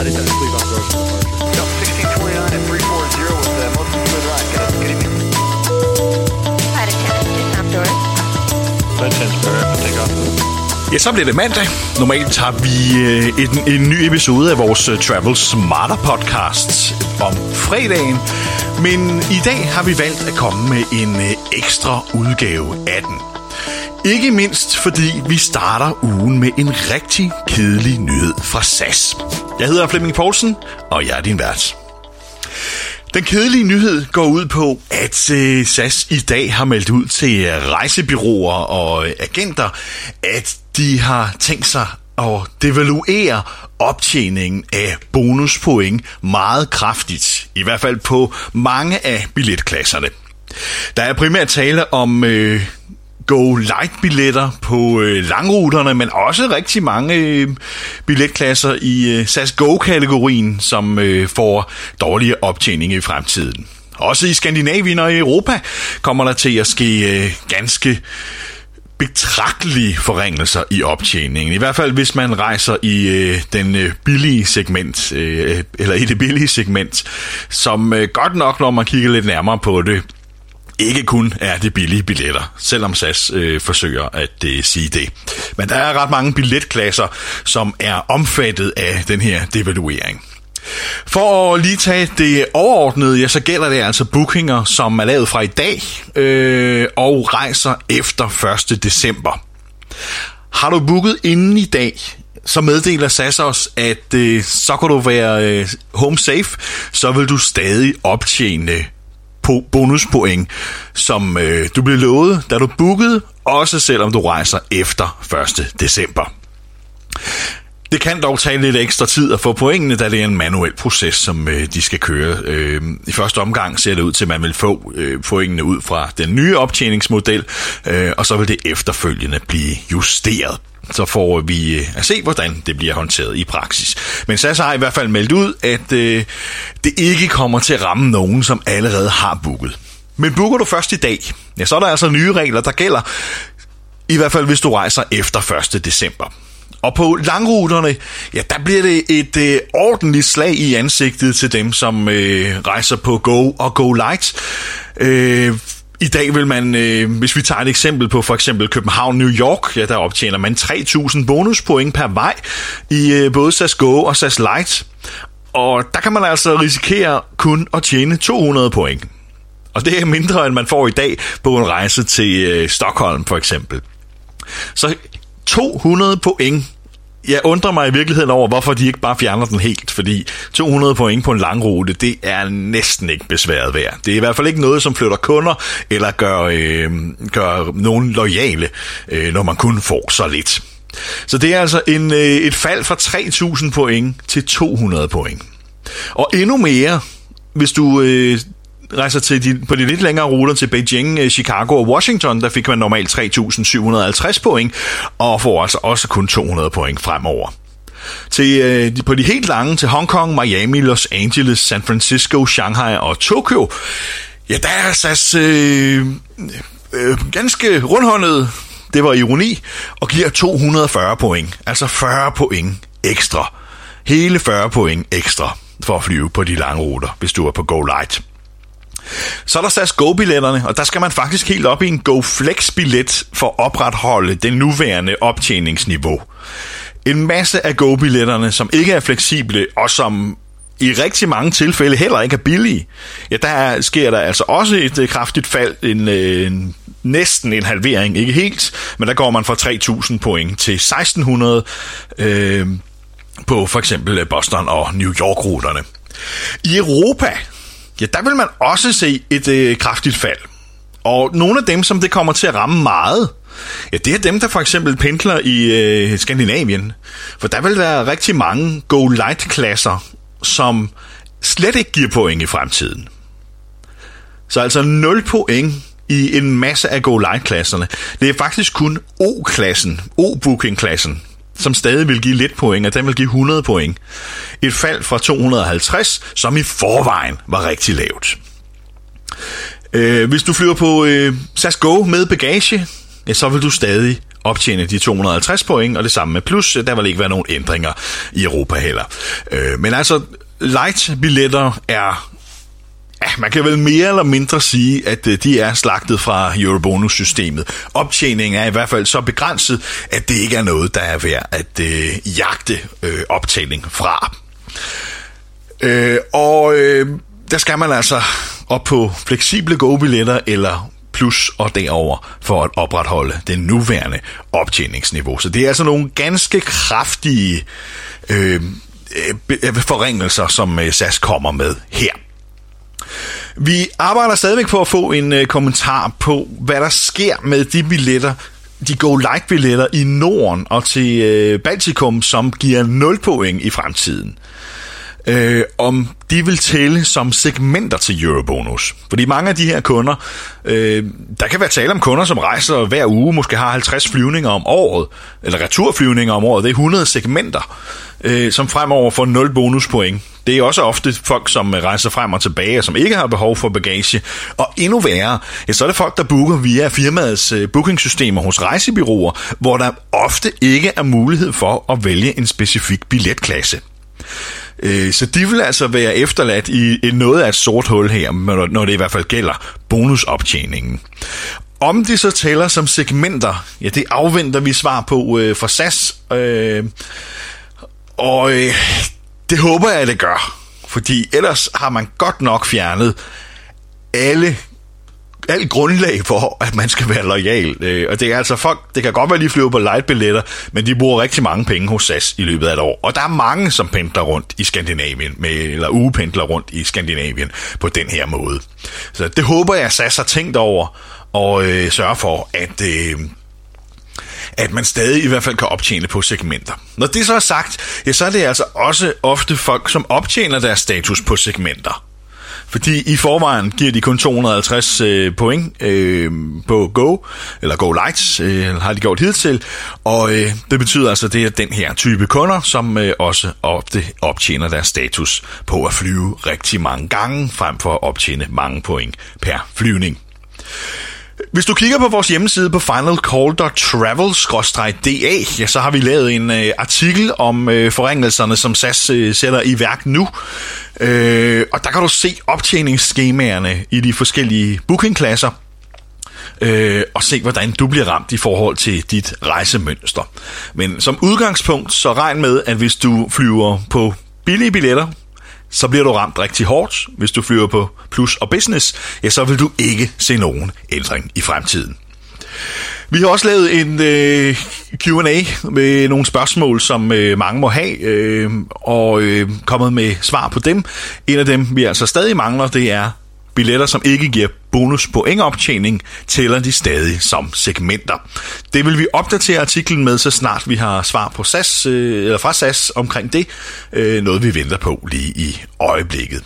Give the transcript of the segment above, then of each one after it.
Friday, time, please on departure. No, 1629 at 340 with uh, most smooth ride. Good, good evening. Flight attendant, just outdoors. Flight 10 Spirit for takeoff. Ja, så bliver det mandag. Normalt har vi øh, en, en ny episode af vores øh, Travel Smarter podcast om fredagen. Men i dag har vi valgt at komme med en øh, ekstra udgave af den. Ikke mindst fordi vi starter ugen med en rigtig kedelig nyhed fra SAS. Jeg hedder Flemming Poulsen, og jeg er din vært. Den kedelige nyhed går ud på, at øh, SAS i dag har meldt ud til øh, rejsebyråer og øh, agenter, at de har tænkt sig at devaluere optjeningen af bonuspoint meget kraftigt. I hvert fald på mange af billetklasserne. Der er primært tale om øh, Go Light-billetter på øh, langruterne, men også rigtig mange øh, billetklasser i øh, SAS Go-kategorien, som øh, får dårligere optjening i fremtiden. Også i Skandinavien og i Europa kommer der til at ske øh, ganske betragtelige forringelser i optjeningen. I hvert fald hvis man rejser i øh, den øh, billige segment, øh, eller i det billige segment, som øh, godt nok, når man kigger lidt nærmere på det, ikke kun er det billige billetter, selvom SAS øh, forsøger at øh, sige det. Men der er ret mange billetklasser, som er omfattet af den her devaluering. For at lige tage det overordnede, ja, så gælder det altså bookinger, som er lavet fra i dag øh, og rejser efter 1. december. Har du booket inden i dag, så meddeler SAS os, at øh, så kan du være øh, home safe, så vil du stadig optjene på bonuspoint, som øh, du blev lovet, da du bookede, også selvom du rejser efter 1. december. Det kan dog tage lidt ekstra tid at få pointene, da det er en manuel proces, som øh, de skal køre. Øh, I første omgang ser det ud til, at man vil få øh, pointene ud fra den nye optjeningsmodel, øh, og så vil det efterfølgende blive justeret så får vi øh, at se, hvordan det bliver håndteret i praksis. Men SAS har i hvert fald meldt ud, at øh, det ikke kommer til at ramme nogen, som allerede har booket. Men booker du først i dag, ja, så er der altså nye regler, der gælder, i hvert fald hvis du rejser efter 1. december. Og på langruterne, ja, der bliver det et øh, ordentligt slag i ansigtet til dem, som øh, rejser på Go og Go Light. Øh, i dag vil man, øh, hvis vi tager et eksempel på for eksempel København-New York, ja, der optjener man 3.000 bonuspoint per vej i øh, både SAS Go og SAS Light. Og der kan man altså risikere kun at tjene 200 point. Og det er mindre, end man får i dag på en rejse til øh, Stockholm for eksempel. Så 200 point jeg undrer mig i virkeligheden over, hvorfor de ikke bare fjerner den helt, fordi 200 point på en lang rute, det er næsten ikke besværet værd. Det er i hvert fald ikke noget, som flytter kunder, eller gør, øh, gør nogen lojale, øh, når man kun får så lidt. Så det er altså en, øh, et fald fra 3.000 point til 200 point. Og endnu mere, hvis du øh, rejser til de, på de lidt længere ruter til Beijing, øh, Chicago og Washington, der fik man normalt 3.750 point, og får altså også kun 200 point fremover. Til, øh, på de helt lange til Hongkong, Miami, Los Angeles, San Francisco, Shanghai og Tokyo, ja, der er SAS øh, øh, ganske rundhåndet, det var ironi, og giver 240 point, altså 40 point ekstra. Hele 40 point ekstra for at flyve på de lange ruter, hvis du er på Go Light. Så er der SAS Go-billetterne, og der skal man faktisk helt op i en Go Flex-billet for at opretholde det nuværende optjeningsniveau. En masse af Go-billetterne, som ikke er fleksible, og som i rigtig mange tilfælde heller ikke er billige, ja, der sker der altså også et øh, kraftigt fald, en, øh, en næsten en halvering, ikke helt, men der går man fra 3.000 point til 1.600 øh, på for eksempel Boston og New York-ruterne. I Europa, ja, der vil man også se et øh, kraftigt fald. Og nogle af dem, som det kommer til at ramme meget, ja, det er dem, der for eksempel pendler i øh, Skandinavien. For der vil være rigtig mange Go Light-klasser, som slet ikke giver point i fremtiden. Så altså 0 point i en masse af Go Light-klasserne. Det er faktisk kun O-klassen, O-booking-klassen, som stadig vil give lidt point, og den vil give 100 point. Et fald fra 250, som i forvejen var rigtig lavt. Øh, hvis du flyver på øh, SAS Go med bagage, ja, så vil du stadig optjene de 250 point, og det samme med plus. Der vil ikke være nogen ændringer i Europa heller. Øh, men altså, light-billetter er Ja, man kan vel mere eller mindre sige, at øh, de er slagtet fra Eurobonus-systemet. Optjeningen er i hvert fald så begrænset, at det ikke er noget, der er værd at øh, jagte øh, optælling fra. Øh, og øh, der skal man altså op på fleksible go-billetter eller plus og derover for at opretholde det nuværende optjeningsniveau. Så det er altså nogle ganske kraftige øh, øh forringelser, som øh, SAS kommer med her. Vi arbejder stadigvæk på at få en øh, kommentar på, hvad der sker med de billetter, de Go Light billetter i Norden og til øh, Baltikum, som giver 0 point i fremtiden. Øh, om de vil tælle som segmenter til Eurobonus. Fordi mange af de her kunder, øh, der kan være tale om kunder, som rejser hver uge, måske har 50 flyvninger om året, eller returflyvninger om året, det er 100 segmenter, øh, som fremover får 0 bonuspoint. Det er også ofte folk, som øh, rejser frem og tilbage, og som ikke har behov for bagage. Og endnu værre, ja, så er det folk, der booker via firmaets øh, bookingsystemer hos rejsebyråer, hvor der ofte ikke er mulighed for at vælge en specifik billetklasse. Øh, så de vil altså være efterladt i noget af et sort hul her, når det i hvert fald gælder bonusoptjeningen. Om de så tæller som segmenter, ja, det afventer vi svar på øh, fra SAS. Øh, og øh, det håber jeg, det gør. Fordi ellers har man godt nok fjernet alle alt grundlag for, at man skal være lojal. Øh, og det er altså folk, det kan godt være, at de flyver på lightbilletter, men de bruger rigtig mange penge hos SAS i løbet af et år. Og der er mange, som pendler rundt i Skandinavien, med, eller ugependler rundt i Skandinavien på den her måde. Så det håber jeg, at SAS har tænkt over, og øh, sørge for, at... Øh, at man stadig i hvert fald kan optjene på segmenter. Når det så er sagt, ja, så er det altså også ofte folk, som optjener deres status på segmenter. Fordi i forvejen giver de kun 250 øh, point øh, på Go, eller Go Lights, øh, har de gjort hidtil. Og øh, det betyder altså, at det er den her type kunder, som øh, også ofte optjener deres status på at flyve rigtig mange gange, frem for at optjene mange point per flyvning. Hvis du kigger på vores hjemmeside på finalcall.travel-da, ja, så har vi lavet en øh, artikel om øh, forringelserne, som SAS øh, sætter i værk nu. Øh, og der kan du se optjeningsskemaerne i de forskellige bookingklasser, øh, og se, hvordan du bliver ramt i forhold til dit rejsemønster. Men som udgangspunkt, så regn med, at hvis du flyver på billige billetter, så bliver du ramt rigtig hårdt. Hvis du flyver på plus og business, ja, så vil du ikke se nogen ændring i fremtiden. Vi har også lavet en øh, Q&A med nogle spørgsmål, som øh, mange må have, øh, og øh, kommet med svar på dem. En af dem, vi altså stadig mangler, det er billetter, som ikke giver bonus på optjening, tæller de stadig som segmenter. Det vil vi opdatere artiklen med, så snart vi har svar på SAS, øh, eller fra SAS omkring det. Øh, noget vi venter på lige i øjeblikket.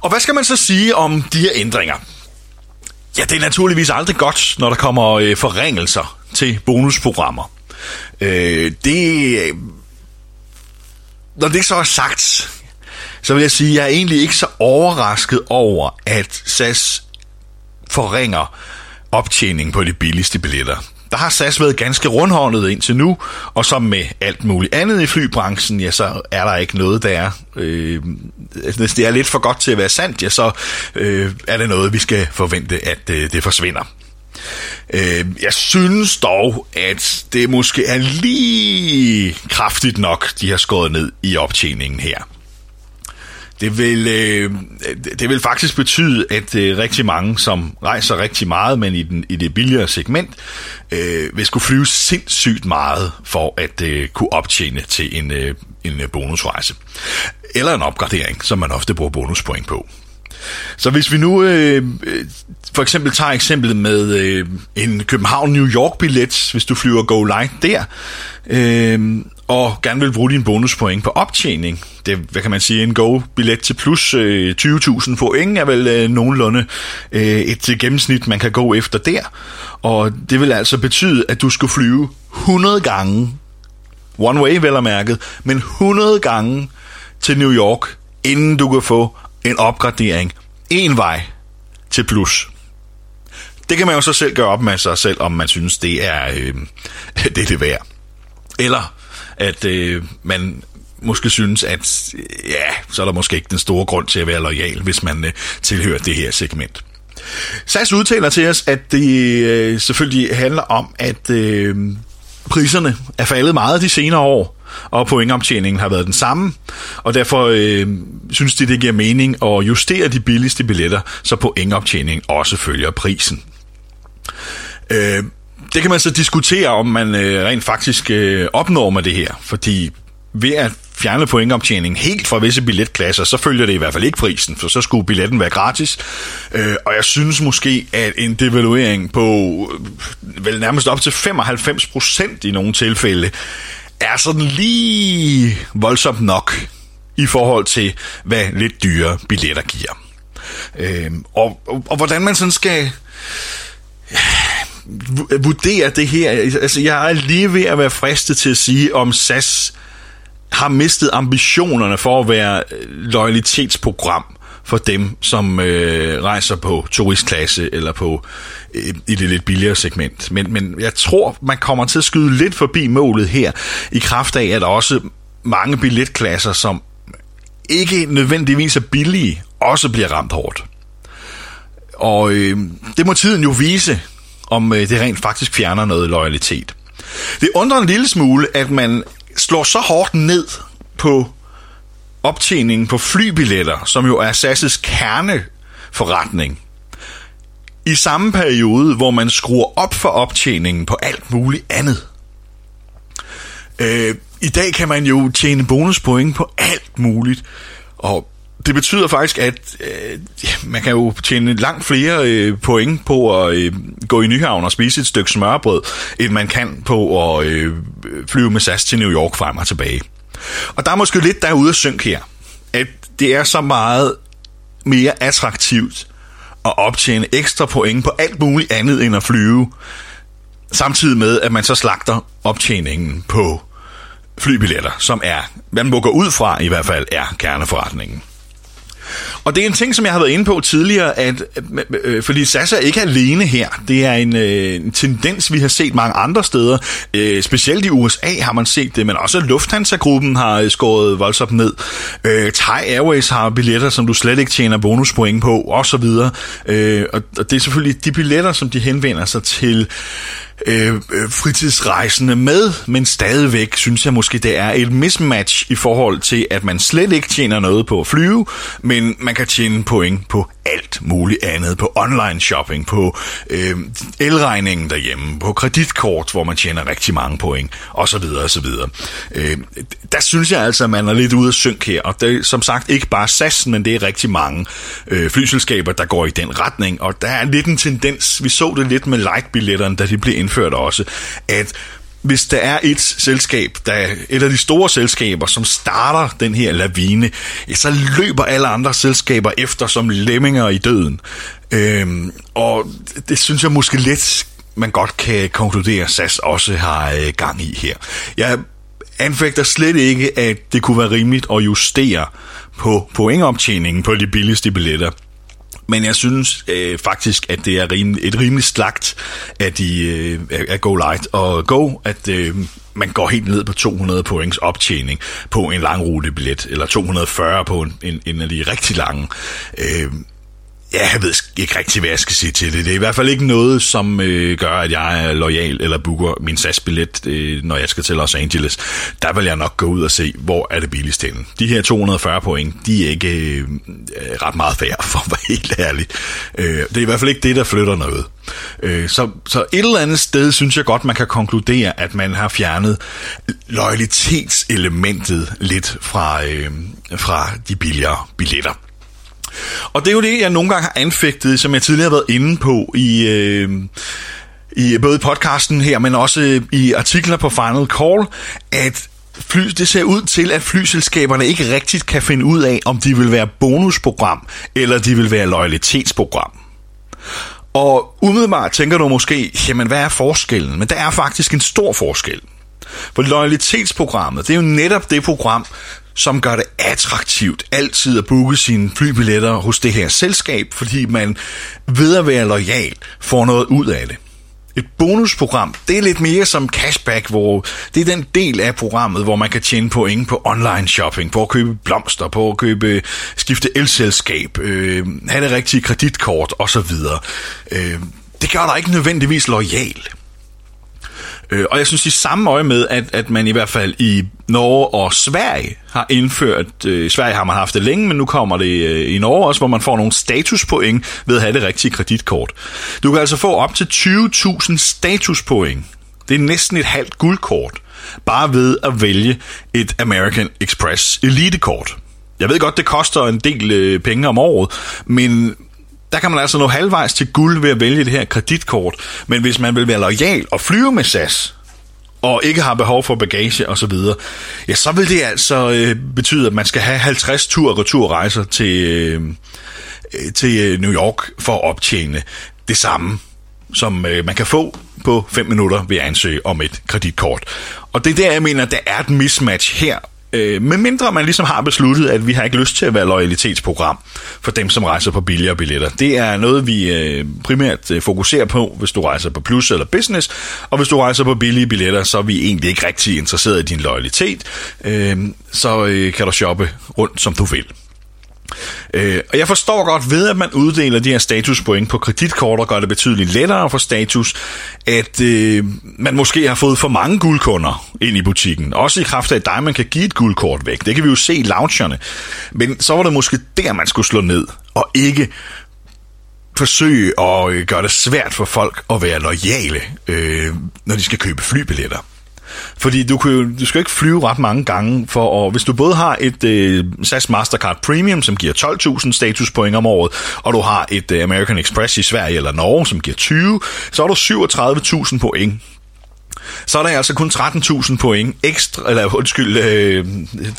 Og hvad skal man så sige om de her ændringer? Ja, det er naturligvis aldrig godt, når der kommer øh, forringelser til bonusprogrammer. Øh, det... Øh, når det så er sagt, så vil jeg sige, at jeg er egentlig ikke så overrasket over, at SAS forringer optjening på de billigste billetter. Der har SAS været ganske rundhåndet indtil nu, og som med alt muligt andet i flybranchen, ja, så er der ikke noget, der er... Øh, hvis det er lidt for godt til at være sandt, ja, så øh, er det noget, vi skal forvente, at øh, det forsvinder. Øh, jeg synes dog, at det måske er lige kraftigt nok, de har skåret ned i optjeningen her. Det vil, øh, det vil faktisk betyde, at øh, rigtig mange, som rejser rigtig meget, men i, den, i det billigere segment, øh, vil skulle flyve sindssygt meget for at øh, kunne optjene til en, øh, en øh, bonusrejse. Eller en opgradering, som man ofte bruger bonuspoint på. Så hvis vi nu øh, øh for eksempel tager eksemplet med øh, en København-New York-billet, hvis du flyver Go Light der, øh, og gerne vil bruge din bonuspoint på optjening. Det, hvad kan man sige, en Go-billet til plus øh, 20.000 point er vel øh, nogenlunde øh, et gennemsnit, man kan gå efter der. Og det vil altså betyde, at du skulle flyve 100 gange, one way vel og mærket, men 100 gange til New York, inden du kan få en opgradering en vej til plus. Det kan man jo så selv gøre op med sig selv, om man synes, det er øh, det, er det værd. Eller at øh, man måske synes, at ja, så er der måske ikke den store grund til at være lojal, hvis man øh, tilhører det her segment. SAS udtaler til os, at det øh, selvfølgelig handler om, at øh, priserne er faldet meget de senere år, og pointoptjeningen har været den samme, og derfor øh, synes de, det giver mening at justere de billigste billetter, så pointoptjeningen også følger prisen. Øh, det kan man så diskutere, om man øh, rent faktisk øh, opnår med det her, fordi ved at fjerne pointoptjening helt fra visse billetklasser, så følger det i hvert fald ikke prisen, for så skulle billetten være gratis. Øh, og jeg synes måske, at en devaluering på øh, vel nærmest op til 95% i nogle tilfælde, er sådan lige voldsomt nok i forhold til, hvad lidt dyre billetter giver. Øh, og, og, og hvordan man sådan skal vurdere det her. Altså, jeg er lige ved at være fristet til at sige, om SAS har mistet ambitionerne for at være øh, loyalitetsprogram for dem, som øh, rejser på turistklasse eller på øh, i det lidt billigere segment. Men, men jeg tror, man kommer til at skyde lidt forbi målet her, i kraft af, at også mange billetklasser, som ikke nødvendigvis er billige, også bliver ramt hårdt. Og øh, det må tiden jo vise, om øh, det rent faktisk fjerner noget loyalitet. Det undrer en lille smule, at man slår så hårdt ned på optjeningen på flybilletter, som jo er SAS' kerneforretning, i samme periode, hvor man skruer op for optjeningen på alt muligt andet. Øh, I dag kan man jo tjene bonuspoint på alt muligt, og det betyder faktisk, at øh, man kan jo tjene langt flere øh, point på at øh, gå i Nyhavn og spise et stykke smørbrød, end man kan på at øh, flyve med SAS til New York frem og tilbage. Og der er måske lidt derude at synke her, at det er så meget mere attraktivt at optjene ekstra point på alt muligt andet end at flyve, samtidig med, at man så slagter optjeningen på flybilletter, som er, man må gå ud fra i hvert fald, er kerneforretningen. Og det er en ting, som jeg har været inde på tidligere, at, øh, fordi SAS er ikke alene her. Det er en, øh, en tendens, vi har set mange andre steder. Øh, specielt i USA har man set det, men også Lufthansa-gruppen har øh, skåret voldsomt ned. Øh, Thai Airways har billetter, som du slet ikke tjener bonuspoint på, og så videre. Øh, og, og det er selvfølgelig de billetter, som de henvender sig til Øh, øh, fritidsrejsende med, men stadigvæk synes jeg måske, det er et mismatch i forhold til, at man slet ikke tjener noget på at flyve, men man kan tjene point på alt muligt andet, på online shopping, på øh, elregningen derhjemme, på kreditkort, hvor man tjener rigtig mange point, osv. osv. Øh, der synes jeg altså, at man er lidt ude at synke her, og det er som sagt ikke bare SAS, men det er rigtig mange øh, flyselskaber, der går i den retning, og der er lidt en tendens, vi så det lidt med lightbilletterne, da de blev indført også, at hvis der er et selskab, der et af de store selskaber, som starter den her lavine, så løber alle andre selskaber efter som lemminger i døden. Øhm, og det synes jeg måske lidt, man godt kan konkludere, at SAS også har øh, gang i her. Jeg anfægter slet ikke, at det kunne være rimeligt at justere på pointoptjeningen på de billigste billetter. Men jeg synes øh, faktisk, at det er rim, et rimeligt slagt af, de, øh, af Go Light og Go, at øh, man går helt ned på 200 points optjening på en langrutebillet, eller 240 på en, en, en af de rigtig lange. Øh, Ja, jeg ved ikke rigtig, hvad jeg skal sige til det. Det er i hvert fald ikke noget, som øh, gør, at jeg er lojal eller booker min SAS-billet, øh, når jeg skal til Los Angeles. Der vil jeg nok gå ud og se, hvor er det billigst henne. De her 240 point, de er ikke øh, ret meget værd, for at være helt ærlig. Øh, det er i hvert fald ikke det, der flytter noget. Øh, så, så et eller andet sted synes jeg godt, man kan konkludere, at man har fjernet loyalitetselementet lidt fra, øh, fra de billigere billetter. Og det er jo det, jeg nogle gange har anfægtet, som jeg tidligere har været inde på i... Øh, i både podcasten her, men også i artikler på Final Call, at fly, det ser ud til, at flyselskaberne ikke rigtigt kan finde ud af, om de vil være bonusprogram, eller de vil være loyalitetsprogram. Og umiddelbart tænker du måske, jamen hvad er forskellen? Men der er faktisk en stor forskel. For loyalitetsprogrammet, det er jo netop det program, som gør det attraktivt altid at booke sine flybilletter hos det her selskab, fordi man ved at være lojal får noget ud af det. Et bonusprogram, det er lidt mere som cashback, hvor det er den del af programmet, hvor man kan tjene point på online shopping, på at købe blomster, på at købe, skifte elselskab, øh, have det rigtige kreditkort osv. Øh, det gør dig ikke nødvendigvis lojal. Øh, og jeg synes i samme øje med, at, at man i hvert fald i Norge og Sverige har indført, øh, Sverige har man haft det længe, men nu kommer det øh, i Norge også, hvor man får nogle statuspoint ved at have det rigtige kreditkort. Du kan altså få op til 20.000 statuspoint. Det er næsten et halvt guldkort, bare ved at vælge et American Express Elite-kort. Jeg ved godt, det koster en del øh, penge om året, men der kan man altså nå halvvejs til guld ved at vælge det her kreditkort. Men hvis man vil være lojal og flyve med SAS, og ikke har behov for bagage og så videre, ja, så vil det altså øh, betyde, at man skal have 50 tur- og returrejser til, øh, øh til øh, New York for at optjene det samme, som øh, man kan få på 5 minutter ved at ansøge om et kreditkort. Og det er der, jeg mener, der er et mismatch her, Øh, med mindre man ligesom har besluttet, at vi har ikke lyst til at være lojalitetsprogram for dem, som rejser på billigere billetter. Det er noget, vi øh, primært øh, fokuserer på, hvis du rejser på plus eller business. Og hvis du rejser på billige billetter, så er vi egentlig ikke rigtig interesseret i din loyalitet. Øh, så øh, kan du shoppe rundt, som du vil. Øh, og jeg forstår godt ved, at man uddeler de her statuspoint på kreditkort og gør det betydeligt lettere for status, at øh, man måske har fået for mange guldkunder ind i butikken. Også i kraft af, at man kan give et guldkort væk. Det kan vi jo se i loungerne. Men så var det måske der, man skulle slå ned, og ikke forsøge at øh, gøre det svært for folk at være lojale, øh, når de skal købe flybilletter. Fordi du, kan jo, du skal ikke flyve ret mange gange, for at, hvis du både har et øh, SAS Mastercard Premium, som giver 12.000 statuspoint om året, og du har et øh, American Express i Sverige eller Norge, som giver 20, så har du 37.000 point. Så er der altså kun 13.000 point ekstra, eller undskyld, øh,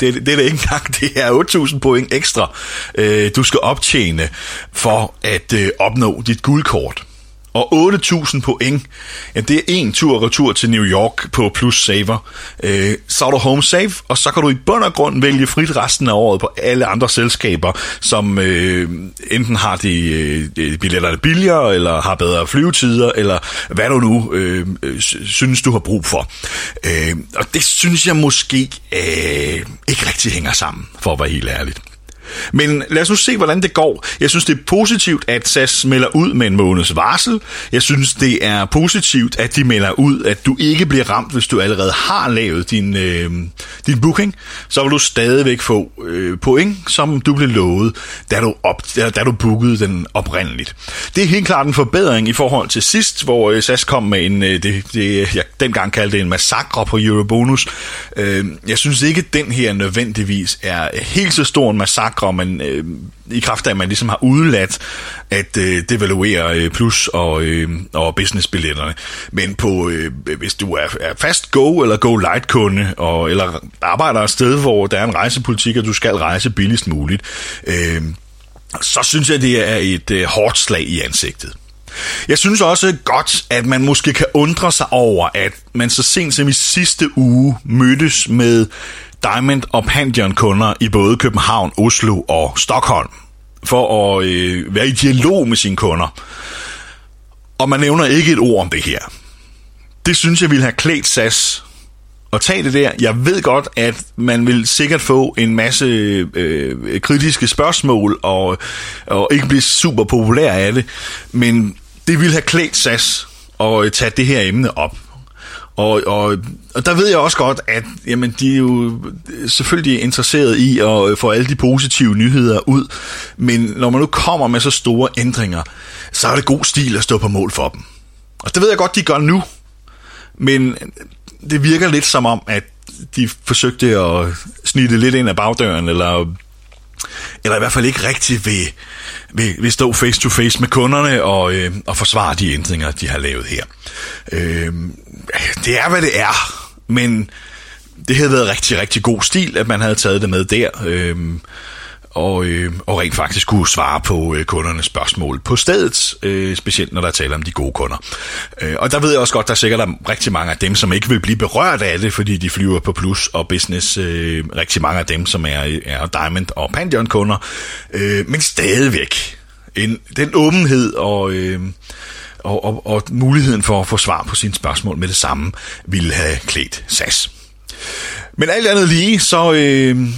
det, det er det ikke engang, det er 8.000 point ekstra, øh, du skal optjene for at øh, opnå dit guldkort og 8.000 point, ja, det er en tur retur til New York på plus saver. Øh, så er du home safe, og så kan du i bund og grund vælge frit resten af året på alle andre selskaber, som øh, enten har de øh, billetterne billigere, eller har bedre flyvetider, eller hvad du nu øh, øh synes, du har brug for. Øh, og det synes jeg måske øh, ikke rigtig hænger sammen, for at være helt ærligt. Men lad os nu se, hvordan det går. Jeg synes, det er positivt, at SAS melder ud med en måneds varsel. Jeg synes, det er positivt, at de melder ud, at du ikke bliver ramt, hvis du allerede har lavet din, øh, din booking. Så vil du stadigvæk få øh, point, som du blev lovet, da du, op, da, da du bookede den oprindeligt. Det er helt klart en forbedring i forhold til sidst, hvor øh, SAS kom med en, øh, det, det, jeg dengang kaldte det en massakre på Eurobonus. Øh, jeg synes ikke, at den her nødvendigvis er helt så stor en massakre, og man øh, i kraft af, at man ligesom har udladt at øh, devaluere øh, plus og, øh, og businessbilletterne. Men på, øh, hvis du er, er fast go eller go light kunde, og, eller arbejder et sted, hvor der er en rejsepolitik, og du skal rejse billigst muligt, øh, så synes jeg, det er et øh, hårdt slag i ansigtet. Jeg synes også godt, at man måske kan undre sig over, at man så sent som i sidste uge mødtes med Diamond og Pantheon kunder i både København, Oslo og Stockholm for at øh, være i dialog med sine kunder. Og man nævner ikke et ord om det her. Det synes jeg ville have klædt SAS at tage det der. Jeg ved godt, at man vil sikkert få en masse øh, kritiske spørgsmål og, og ikke blive super populær af det, men det ville have klædt SAS at øh, tage det her emne op. Og, og, og der ved jeg også godt, at jamen, de er jo selvfølgelig interesseret i at få alle de positive nyheder ud, men når man nu kommer med så store ændringer, så er det god stil at stå på mål for dem. Og det ved jeg godt, de gør nu, men det virker lidt som om, at de forsøgte at snitte lidt ind af bagdøren, eller, eller i hvert fald ikke rigtig ved vil, vil stå face to face med kunderne og, øh, og forsvare de ændringer, de har lavet her. Øh, det er, hvad det er, men det havde været rigtig, rigtig god stil, at man havde taget det med der. Øh, og, øh, og rent faktisk kunne svare på øh, kundernes spørgsmål på stedet, øh, specielt når der taler om de gode kunder. Øh, og der ved jeg også godt, der er sikkert der er rigtig mange af dem, som ikke vil blive berørt af det, fordi de flyver på plus og business. Øh, rigtig mange af dem, som er, er Diamond og Pantheon kunder, øh, men stadigvæk en, den åbenhed og... Øh, og, og, og muligheden for at få svar på sine spørgsmål med det samme ville have klædt SAS. Men alt andet lige, så øh,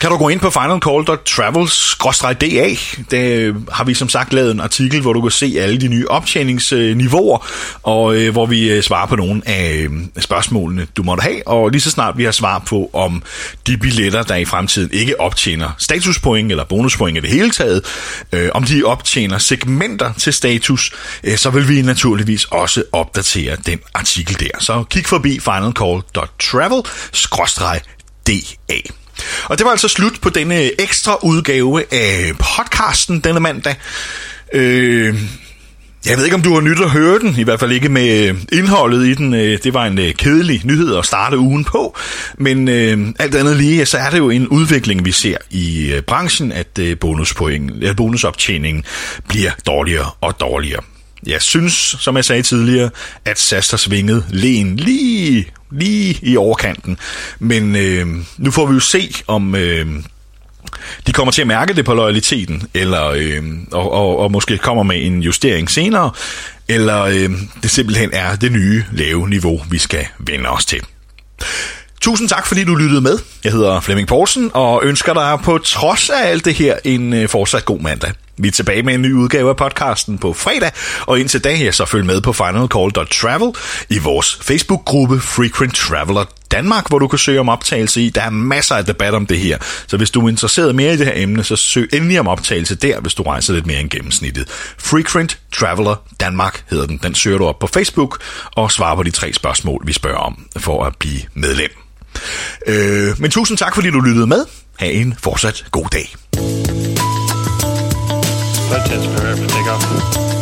kan du gå ind på finalcall.travel-da. Der øh, har vi som sagt lavet en artikel, hvor du kan se alle de nye optjeningsniveauer, og øh, hvor vi øh, svarer på nogle af øh, spørgsmålene, du måtte have. Og lige så snart vi har svar på, om de billetter, der i fremtiden ikke optjener statuspoint eller bonuspoint i det hele taget, øh, om de optjener segmenter til status, øh, så vil vi naturligvis også opdatere den artikel der. Så kig forbi finalcall.travel-da. Og det var altså slut på denne ekstra udgave af podcasten denne mandag. Øh, jeg ved ikke, om du har nyt at høre den, i hvert fald ikke med indholdet i den. Øh, det var en øh, kedelig nyhed at starte ugen på, men øh, alt andet lige, så er det jo en udvikling, vi ser i øh, branchen, at bonuspoint, at bonusoptjeningen bliver dårligere og dårligere. Jeg synes, som jeg sagde tidligere, at Saster svingede len lægen lige, lige i overkanten. Men øh, nu får vi jo se, om øh, de kommer til at mærke det på loyaliteten, eller, øh, og, og, og måske kommer med en justering senere, eller øh, det simpelthen er det nye lave niveau, vi skal vende os til. Tusind tak, fordi du lyttede med. Jeg hedder Flemming Poulsen, og ønsker dig på trods af alt det her en øh, fortsat god mandag. Vi er tilbage med en ny udgave af podcasten på fredag, og indtil da her så følg med på finalcall.travel i vores Facebook-gruppe Frequent Traveler Danmark, hvor du kan søge om optagelse i. Der er masser af debat om det her, så hvis du er interesseret mere i det her emne, så søg endelig om optagelse der, hvis du rejser lidt mere end gennemsnittet. Frequent Traveler Danmark hedder den. Den søger du op på Facebook og svarer på de tre spørgsmål, vi spørger om for at blive medlem. Øh, men tusind tak, fordi du lyttede med. Ha' en fortsat god dag. That tends to everything off.